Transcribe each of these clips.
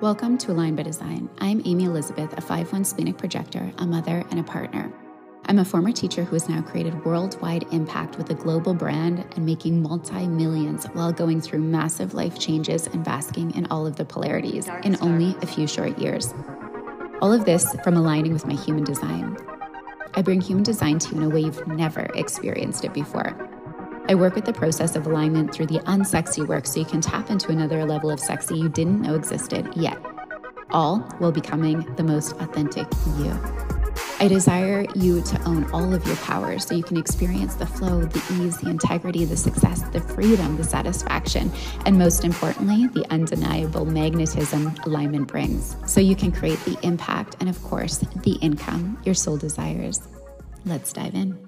Welcome to Align by Design. I'm Amy Elizabeth, a 5 1 splenic projector, a mother, and a partner. I'm a former teacher who has now created worldwide impact with a global brand and making multi millions while going through massive life changes and basking in all of the polarities in only a few short years. All of this from aligning with my human design. I bring human design to you in a way you've never experienced it before. I work with the process of alignment through the unsexy work so you can tap into another level of sexy you didn't know existed yet, all while becoming the most authentic you. I desire you to own all of your powers so you can experience the flow, the ease, the integrity, the success, the freedom, the satisfaction, and most importantly, the undeniable magnetism alignment brings so you can create the impact and, of course, the income your soul desires. Let's dive in.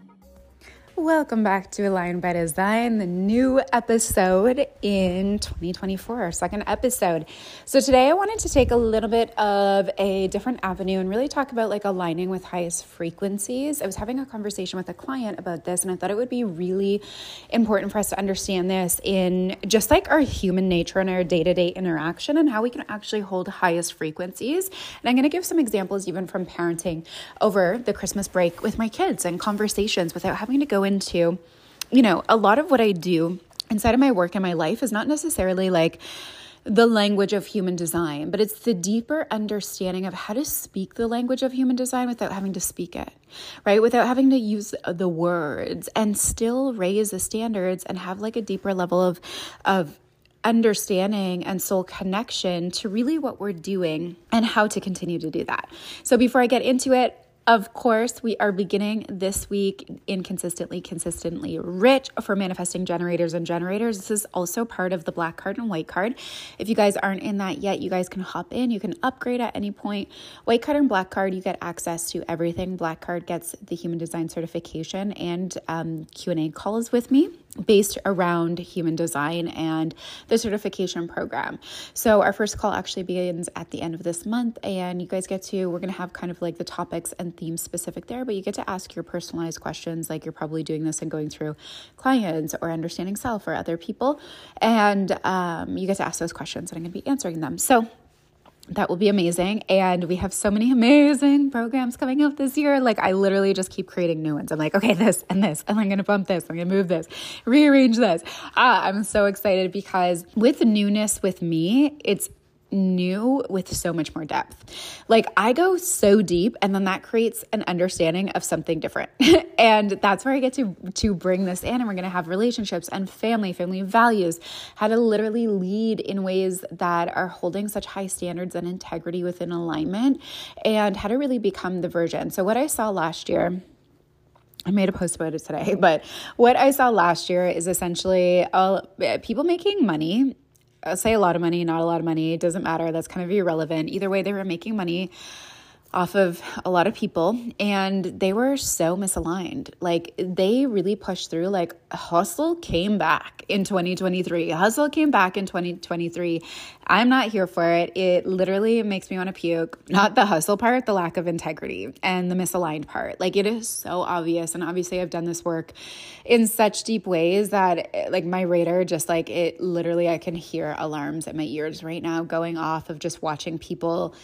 Welcome back to Align by Design, the new episode in 2024, our second episode. So, today I wanted to take a little bit of a different avenue and really talk about like aligning with highest frequencies. I was having a conversation with a client about this, and I thought it would be really important for us to understand this in just like our human nature and our day to day interaction and how we can actually hold highest frequencies. And I'm going to give some examples even from parenting over the Christmas break with my kids and conversations without having to go into, you know, a lot of what I do inside of my work and my life is not necessarily like the language of human design, but it's the deeper understanding of how to speak the language of human design without having to speak it, right? Without having to use the words and still raise the standards and have like a deeper level of, of, understanding and soul connection to really what we're doing and how to continue to do that. So before I get into it, of course, we are beginning this week inconsistently, consistently, rich for manifesting generators and generators. This is also part of the black card and white card. If you guys aren't in that yet, you guys can hop in. You can upgrade at any point. White card and black card, you get access to everything. Black card gets the human design certification and um, Q and A calls with me based around human design and the certification program. So our first call actually begins at the end of this month and you guys get to we're going to have kind of like the topics and themes specific there, but you get to ask your personalized questions like you're probably doing this and going through clients or understanding self or other people and um, you get to ask those questions and I'm going to be answering them. So that will be amazing. And we have so many amazing programs coming up this year. Like, I literally just keep creating new ones. I'm like, okay, this and this, and I'm going to bump this, I'm going to move this, rearrange this. Ah, I'm so excited because with newness with me, it's new with so much more depth. Like I go so deep and then that creates an understanding of something different. and that's where I get to to bring this in and we're going to have relationships and family, family values, how to literally lead in ways that are holding such high standards and integrity within alignment and how to really become the version. So what I saw last year I made a post about it today, but what I saw last year is essentially uh, people making money say a lot of money, not a lot of money, it doesn't matter. That's kind of irrelevant. Either way, they were making money off of a lot of people and they were so misaligned. Like they really pushed through like hustle came back in 2023. Hustle came back in 2023. I'm not here for it. It literally makes me want to puke. Not the hustle part, the lack of integrity and the misaligned part. Like it is so obvious and obviously I've done this work in such deep ways that like my radar just like it literally I can hear alarms in my ears right now going off of just watching people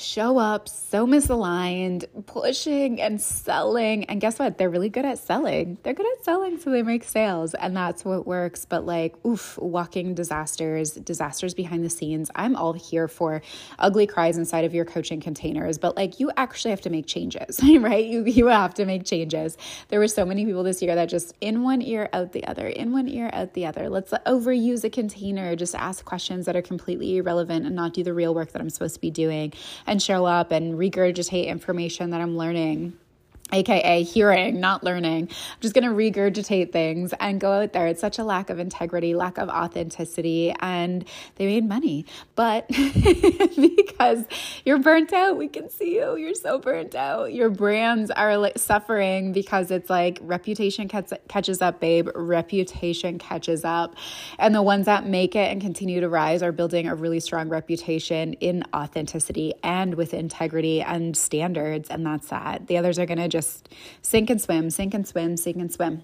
show up so misaligned, pushing and selling. And guess what? They're really good at selling. They're good at selling, so they make sales, and that's what works. But like, oof, walking disasters, disasters behind the scenes. I'm all here for ugly cries inside of your coaching containers, but like, you actually have to make changes, right? You you have to make changes. There were so many people this year that just in one ear, out the other, in one ear, out the other. Let's overuse a container, just ask questions that are completely irrelevant and not do the real work that I'm supposed to be doing and show up and regurgitate information that I'm learning aka hearing, not learning. I'm just going to regurgitate things and go out there. It's such a lack of integrity, lack of authenticity, and they made money. But because you're burnt out, we can see you. You're so burnt out. Your brands are suffering because it's like reputation catches up, babe. Reputation catches up. And the ones that make it and continue to rise are building a really strong reputation in authenticity and with integrity and standards. And that's that. The others are going to just just sink and swim, sink and swim, sink and swim.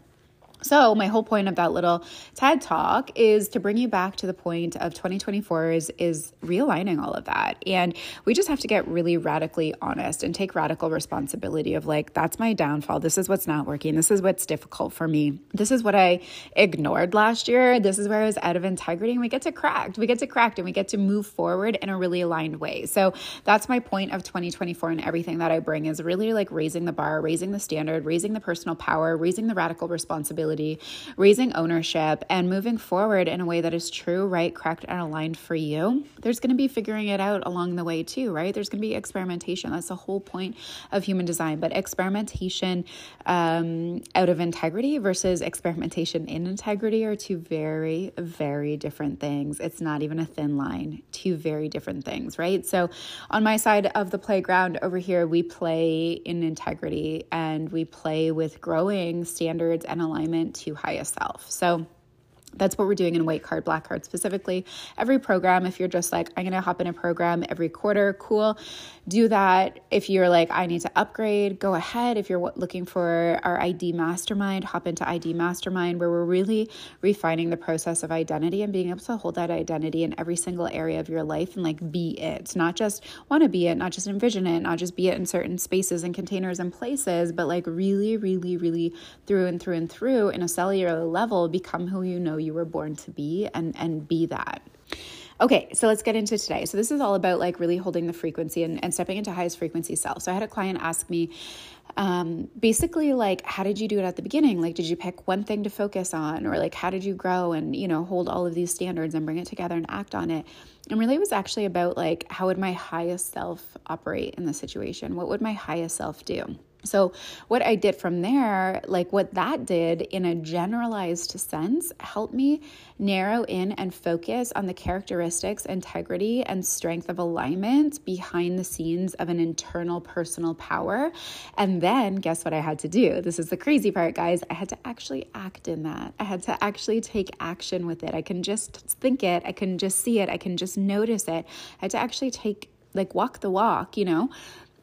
So, my whole point of that little TED talk is to bring you back to the point of 2024 is, is realigning all of that. And we just have to get really radically honest and take radical responsibility of like, that's my downfall. This is what's not working. This is what's difficult for me. This is what I ignored last year. This is where I was out of integrity. And we get to cracked. We get to cracked and we get to move forward in a really aligned way. So, that's my point of 2024 and everything that I bring is really like raising the bar, raising the standard, raising the personal power, raising the radical responsibility responsibility, raising ownership, and moving forward in a way that is true, right, correct, and aligned for you. There's going to be figuring it out along the way, too, right? There's going to be experimentation. That's the whole point of human design. But experimentation um, out of integrity versus experimentation in integrity are two very, very different things. It's not even a thin line, two very different things, right? So, on my side of the playground over here, we play in integrity and we play with growing standards and alignment alignment to highest self. So that's what we're doing in white card, black card specifically. Every program, if you're just like, I'm going to hop in a program every quarter, cool do that. If you're like, I need to upgrade, go ahead. If you're looking for our ID mastermind, hop into ID mastermind, where we're really refining the process of identity and being able to hold that identity in every single area of your life and like be it, not just want to be it, not just envision it, not just be it in certain spaces and containers and places, but like really, really, really through and through and through in a cellular level, become who you know you were born to be and, and be that. Okay, so let's get into today. So this is all about like really holding the frequency and, and stepping into highest frequency self. So I had a client ask me, um, basically like, how did you do it at the beginning? Like, did you pick one thing to focus on, or like, how did you grow and you know hold all of these standards and bring it together and act on it? And really, it was actually about like, how would my highest self operate in the situation? What would my highest self do? So, what I did from there, like what that did in a generalized sense, helped me narrow in and focus on the characteristics, integrity, and strength of alignment behind the scenes of an internal personal power. And then, guess what I had to do? This is the crazy part, guys. I had to actually act in that. I had to actually take action with it. I can just think it, I can just see it, I can just notice it. I had to actually take like walk the walk, you know?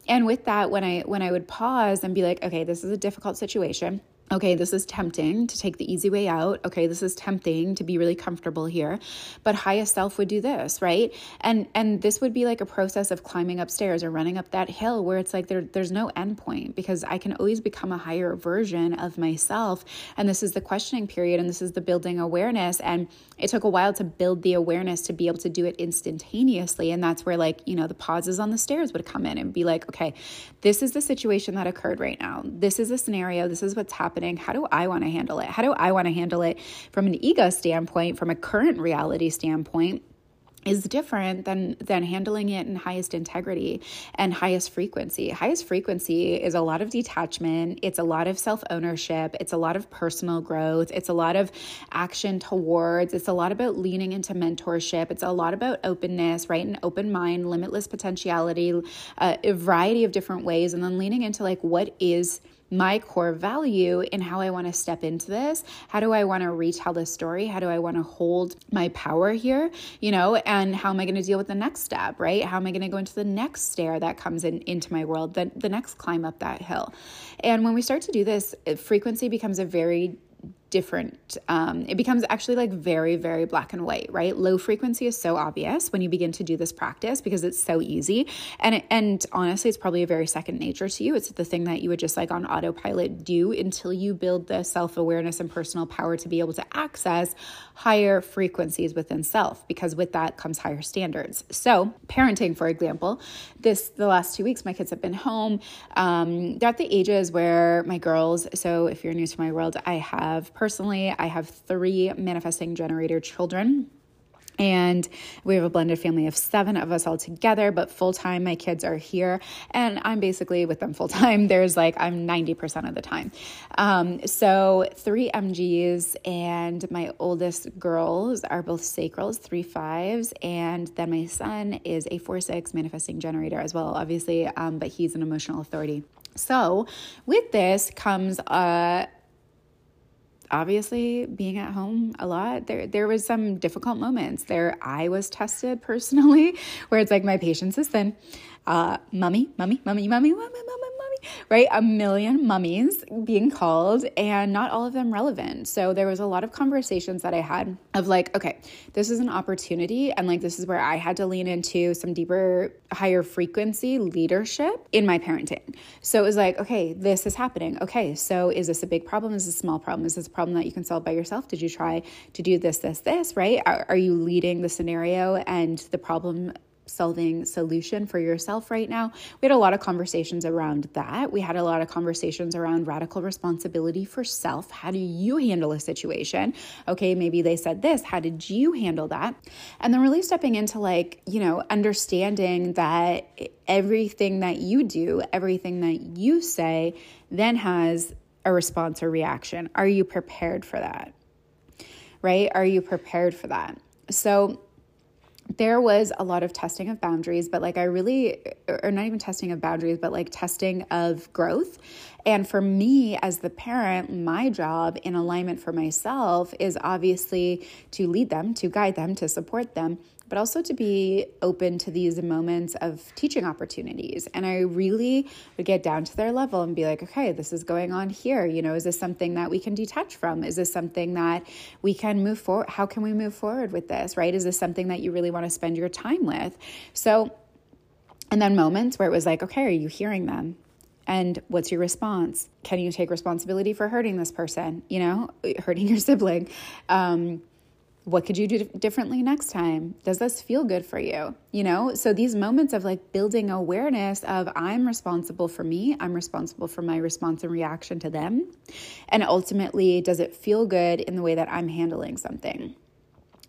And with that when i when i would pause and be like okay this is a difficult situation okay, this is tempting to take the easy way out. Okay, this is tempting to be really comfortable here. But highest self would do this, right? And and this would be like a process of climbing upstairs or running up that hill where it's like there there's no end point because I can always become a higher version of myself. And this is the questioning period and this is the building awareness. And it took a while to build the awareness to be able to do it instantaneously. And that's where like, you know, the pauses on the stairs would come in and be like, okay, this is the situation that occurred right now. This is a scenario. This is what's happening happening? How do I want to handle it? How do I want to handle it from an ego standpoint, from a current reality standpoint? is different than than handling it in highest integrity and highest frequency. Highest frequency is a lot of detachment, it's a lot of self-ownership, it's a lot of personal growth, it's a lot of action towards, it's a lot about leaning into mentorship, it's a lot about openness, right? An open mind, limitless potentiality, uh, a variety of different ways and then leaning into like what is my core value in how I want to step into this. How do I want to retell this story? How do I want to hold my power here? You know, and how am I going to deal with the next step, right? How am I going to go into the next stair that comes in into my world, the, the next climb up that hill? And when we start to do this, frequency becomes a very different. Um, it becomes actually like very, very black and white, right? Low frequency is so obvious when you begin to do this practice because it's so easy. And, and honestly, it's probably a very second nature to you. It's the thing that you would just like on autopilot do until you build the self awareness and personal power to be able to access higher frequencies within self, because with that comes higher standards. So, parenting, for example, this the last two weeks, my kids have been home. Um, they're at the ages where my girls, so if you're new to my world, I have personally, I have three manifesting generator children. And we have a blended family of seven of us all together, but full time, my kids are here and I'm basically with them full time. There's like, I'm 90% of the time. Um, so, three MGs, and my oldest girls are both sacrals, three fives, and then my son is a four six manifesting generator as well, obviously, um, but he's an emotional authority. So, with this comes a obviously being at home a lot there there was some difficult moments. There i was tested personally where it's like my patience is thin. Uh mummy mummy mummy mummy mummy mummy mummy right? A million mummies being called and not all of them relevant. So there was a lot of conversations that I had of like, okay, this is an opportunity. And like, this is where I had to lean into some deeper, higher frequency leadership in my parenting. So it was like, okay, this is happening. Okay, so is this a big problem? Is this a small problem? Is this a problem that you can solve by yourself? Did you try to do this, this, this, right? Are, are you leading the scenario and the problem solving solution for yourself right now. We had a lot of conversations around that. We had a lot of conversations around radical responsibility for self. How do you handle a situation? Okay, maybe they said this. How did you handle that? And then really stepping into like, you know, understanding that everything that you do, everything that you say, then has a response or reaction. Are you prepared for that? Right? Are you prepared for that? So, there was a lot of testing of boundaries, but like I really, or not even testing of boundaries, but like testing of growth. And for me as the parent, my job in alignment for myself is obviously to lead them, to guide them, to support them, but also to be open to these moments of teaching opportunities. And I really would get down to their level and be like, okay, this is going on here. You know, is this something that we can detach from? Is this something that we can move forward? How can we move forward with this, right? Is this something that you really want to spend your time with? So, and then moments where it was like, okay, are you hearing them? And what's your response? Can you take responsibility for hurting this person? You know, hurting your sibling? Um, what could you do differently next time? Does this feel good for you? You know, so these moments of like building awareness of I'm responsible for me, I'm responsible for my response and reaction to them. And ultimately, does it feel good in the way that I'm handling something?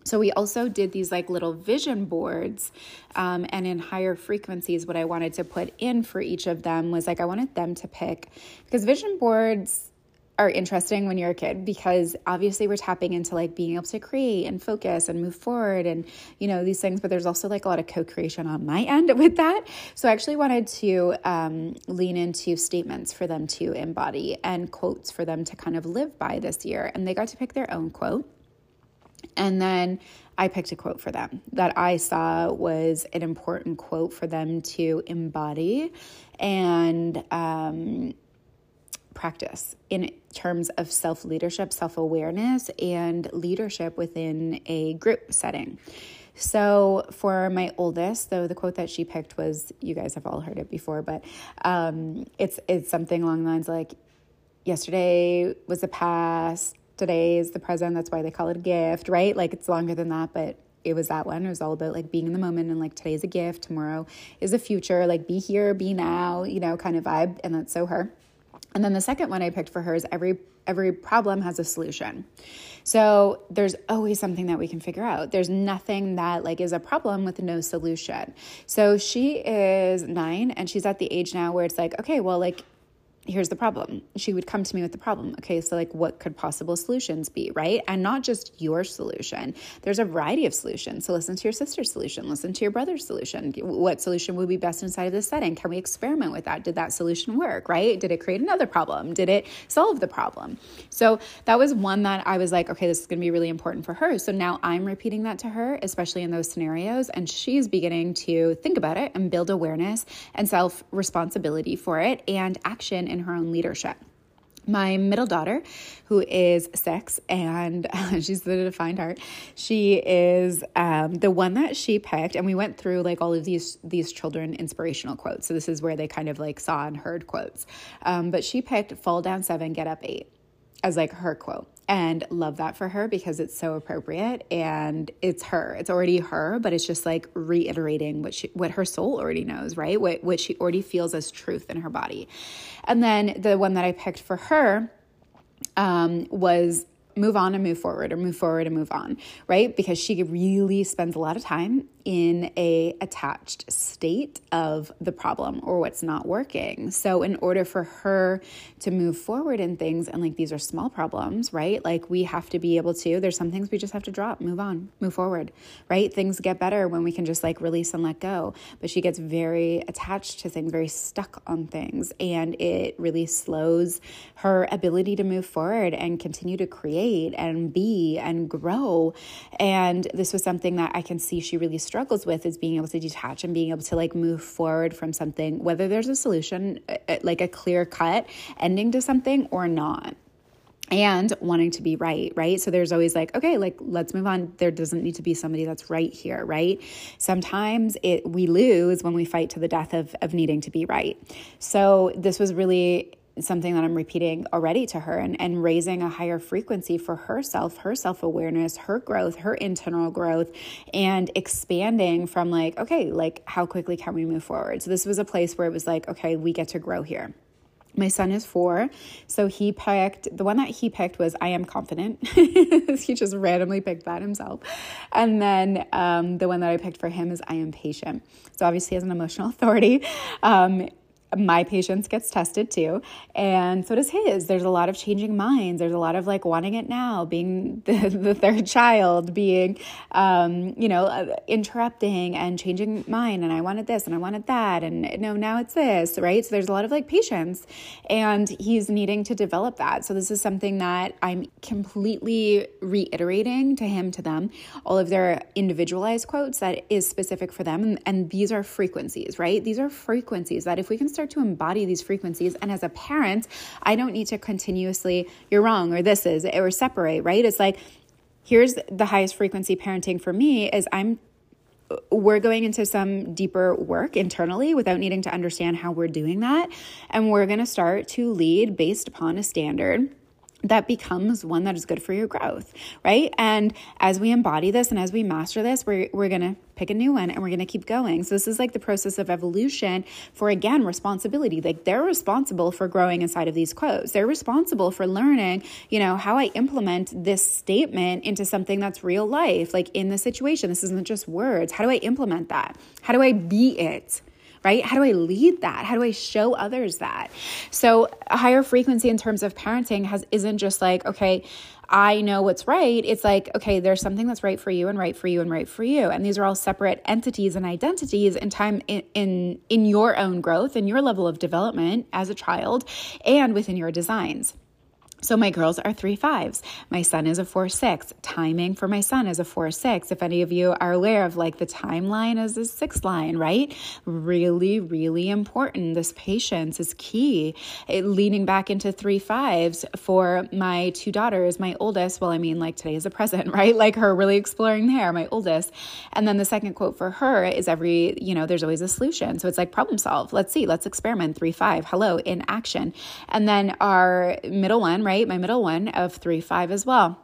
So we also did these like little vision boards, um, and in higher frequencies, what I wanted to put in for each of them was like I wanted them to pick because vision boards are interesting when you're a kid because obviously we're tapping into like being able to create and focus and move forward and you know these things but there's also like a lot of co-creation on my end with that. So i actually wanted to um, lean into statements for them to embody and quotes for them to kind of live by this year and they got to pick their own quote and then I picked a quote for them that I saw was an important quote for them to embody and um, practice in terms of self leadership, self awareness, and leadership within a group setting. So, for my oldest, though, the quote that she picked was, you guys have all heard it before, but um, it's it's something along the lines like, "Yesterday was the past, today is the present." That's why they call it a gift, right? Like it's longer than that, but it was that one. It was all about like being in the moment and like today's a gift, tomorrow is a future, like be here, be now, you know, kind of vibe. And that's so her. And then the second one I picked for her is every every problem has a solution. So there's always something that we can figure out. There's nothing that like is a problem with no solution. So she is 9 and she's at the age now where it's like, okay, well like here's the problem. She would come to me with the problem. Okay, so like what could possible solutions be, right? And not just your solution. There's a variety of solutions. So listen to your sister's solution, listen to your brother's solution. What solution would be best inside of this setting? Can we experiment with that? Did that solution work, right? Did it create another problem? Did it solve the problem? So that was one that I was like, okay, this is going to be really important for her. So now I'm repeating that to her, especially in those scenarios, and she's beginning to think about it and build awareness and self responsibility for it and action in her own leadership my middle daughter, who is six and she's the defined heart, she is um, the one that she picked, and we went through like all of these these children inspirational quotes. So this is where they kind of like saw and heard quotes. Um, but she picked "Fall down seven, get up eight as like her quote and love that for her because it's so appropriate and it's her. It's already her but it's just like reiterating what she what her soul already knows right? What what she already feels as truth in her body. And then the one that i picked for her um, was move on and move forward or move forward and move on right? Because she really spends a lot of time in a attached state of the problem or what's not working. So in order for her to move forward in things and like these are small problems, right? Like we have to be able to there's some things we just have to drop, move on, move forward, right? Things get better when we can just like release and let go. But she gets very attached to things, very stuck on things and it really slows her ability to move forward and continue to create and be and grow. And this was something that I can see she really struggled struggles with is being able to detach and being able to like move forward from something, whether there's a solution, uh, uh, like a clear cut ending to something or not and wanting to be right, right? So there's always like, okay, like let's move on. There doesn't need to be somebody that's right here, right? Sometimes it we lose when we fight to the death of of needing to be right. So this was really something that I'm repeating already to her and, and raising a higher frequency for herself, her self awareness, her growth, her internal growth, and expanding from like, okay, like how quickly can we move forward? So this was a place where it was like, okay, we get to grow here. My son is four, so he picked the one that he picked was I am confident. he just randomly picked that himself. And then um, the one that I picked for him is I am patient. So obviously, as an emotional authority, um, my patience gets tested too and so does his. There's a lot of changing minds. There's a lot of like wanting it now being the, the third child being um, you know uh, interrupting and changing mind and i wanted this and i wanted that and no now it's this right? So there's a lot of like patience and he's needing to develop that. So this is something that i'm completely reiterating to him to them all of their individualized quotes that is specific for them and, and these are frequencies right? These are frequencies that if we can start to embody these frequencies. And as a parent, I don't need to continuously, you're wrong, or this is, or separate, right? It's like, here's the highest frequency parenting for me is I'm we're going into some deeper work internally without needing to understand how we're doing that. And we're going to start to lead based upon a standard that becomes one that is good for your growth, right? And as we embody this and as we master this, we're, we're gonna pick a new one and we're gonna keep going. So, this is like the process of evolution for again, responsibility. Like they're responsible for growing inside of these quotes, they're responsible for learning, you know, how I implement this statement into something that's real life, like in the situation. This isn't just words. How do I implement that? How do I be it? Right? How do I lead that? How do I show others that? So, a higher frequency in terms of parenting has isn't just like, okay, I know what's right. It's like, okay, there's something that's right for you and right for you and right for you. And these are all separate entities and identities in time in in, in your own growth and your level of development as a child and within your designs. So my girls are three fives. My son is a four six. Timing for my son is a four six. If any of you are aware of like the timeline is a six line, right? Really, really important. This patience is key. It, leaning back into three fives for my two daughters, my oldest. Well, I mean, like today is a present, right? Like her really exploring there, my oldest. And then the second quote for her is every, you know, there's always a solution. So it's like problem solve. Let's see, let's experiment. Three five. Hello in action. And then our middle one, right? My middle one of three, five as well.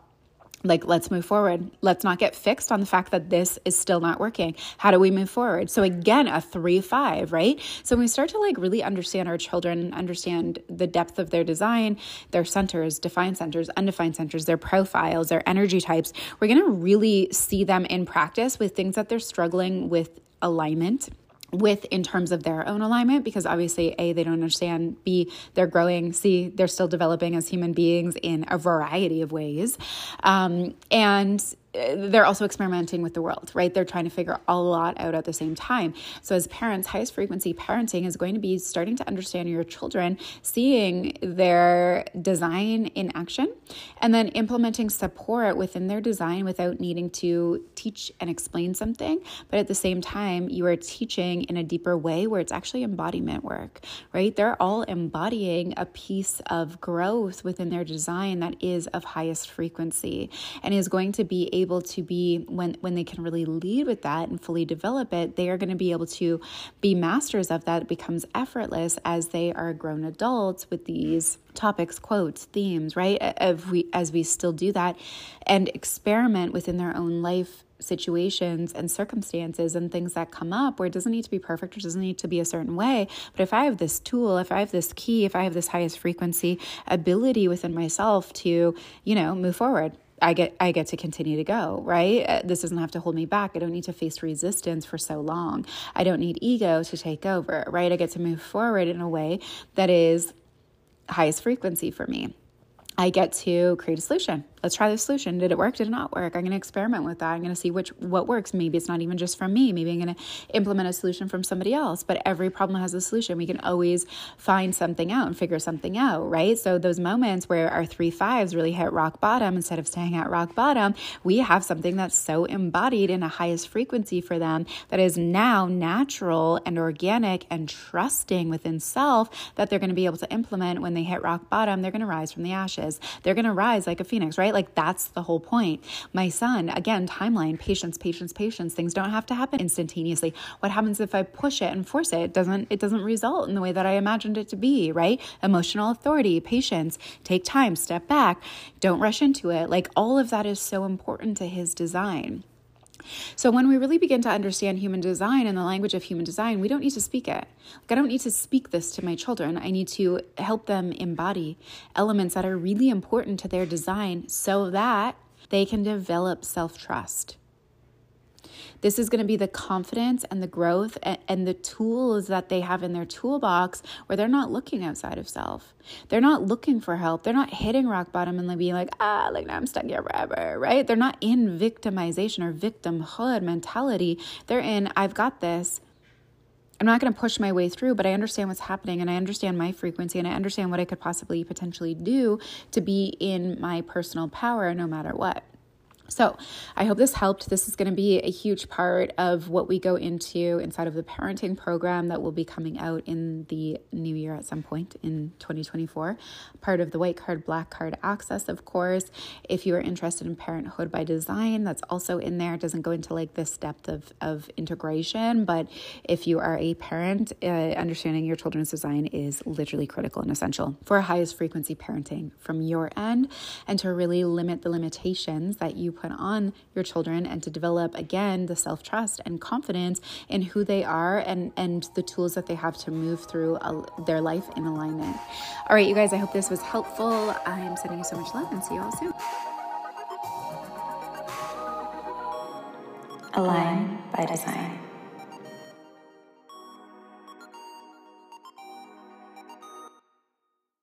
Like let's move forward. Let's not get fixed on the fact that this is still not working. How do we move forward? So again a 3 5 right? So when we start to like really understand our children understand the depth of their design their centers defined centers undefined centers their profiles their energy types we're to really see them in practice with things that they're struggling with alignment with in terms of their own alignment because obviously a they don't understand b they're growing c they're still developing as human beings in a variety of ways. Um, and they're also experimenting with the world, right? They're trying to figure a lot out at the same time. So, as parents, highest frequency parenting is going to be starting to understand your children, seeing their design in action, and then implementing support within their design without needing to teach and explain something. But at the same time, you are teaching in a deeper way where it's actually embodiment work, right? They're all embodying a piece of growth within their design that is of highest frequency and is going to be able to be when when they can really lead with that and fully develop it they are going to be able to be masters of that. It becomes effortless as they are grown adults with these topics quotes themes right? As we as we still do that and experiment within their own life situations and circumstances and things that come up where it doesn't need to be perfect or doesn't need to be a certain way. But if I have this tool, if I have this key, if I have this highest frequency ability within myself to, you know, move forward, I get I get to continue to go, right? Uh, this doesn't have to hold me back. I don't need to face resistance for so long. I don't need ego to take over, right? I get to move forward in a way that is highest frequency for me. I get to create a solution. Let's try the solution. Did it work? Did it not work? I'm going to experiment with that. I'm going to see which what works. Maybe it's not even just from me. Maybe I'm going to implement a solution from somebody else. But every problem has a solution. We can always find something out and figure something out, right? So those moments where our three fives really hit rock bottom instead of staying at rock bottom, we have something that's so embodied in a highest frequency for them that is now natural and organic and trusting within self that they're going to be able to implement when they hit rock bottom. They're going to rise from the ashes. They're going to rise like a phoenix, right? Right? Like that's the whole point. My son, again, timeline, patience, patience, patience. Things don't have to happen instantaneously. What happens if I push it and force it? It doesn't it doesn't result in the way that I imagined it to be, right? Emotional authority, patience, take time, step back, don't rush into it. Like all of that is so important to his design. So, when we really begin to understand human design and the language of human design, we don't need to speak it. Like, I don't need to speak this to my children. I need to help them embody elements that are really important to their design so that they can develop self trust. This is going to be the confidence and the growth and, and, the tools that they have in their toolbox where they're not looking outside of self. They're not looking for help. They're not hitting rock bottom and being like, ah, like now I'm stuck here forever, right? They're not in victimization or victimhood mentality. They're in, I've got this. I'm not going to push my way through, but I understand what's happening and I understand my frequency and I understand what I could possibly potentially do to be in my personal power no matter what. So, I hope this helped. This is going to be a huge part of what we go into inside of the parenting program that will be coming out in the new year at some point in 2024. Part of the white card, black card access, of course. If you are interested in parenthood by design, that's also in there. It doesn't go into like this depth of, of integration, but if you are a parent, uh, understanding your children's design is literally critical and essential for highest frequency parenting from your end and to really limit the limitations that you put on your children and to develop again the self-trust and confidence in who they are and and the tools that they have to move through a, their life in alignment. All right, you guys, I hope this was helpful. I'm sending you so much love and see you all soon. Align by design.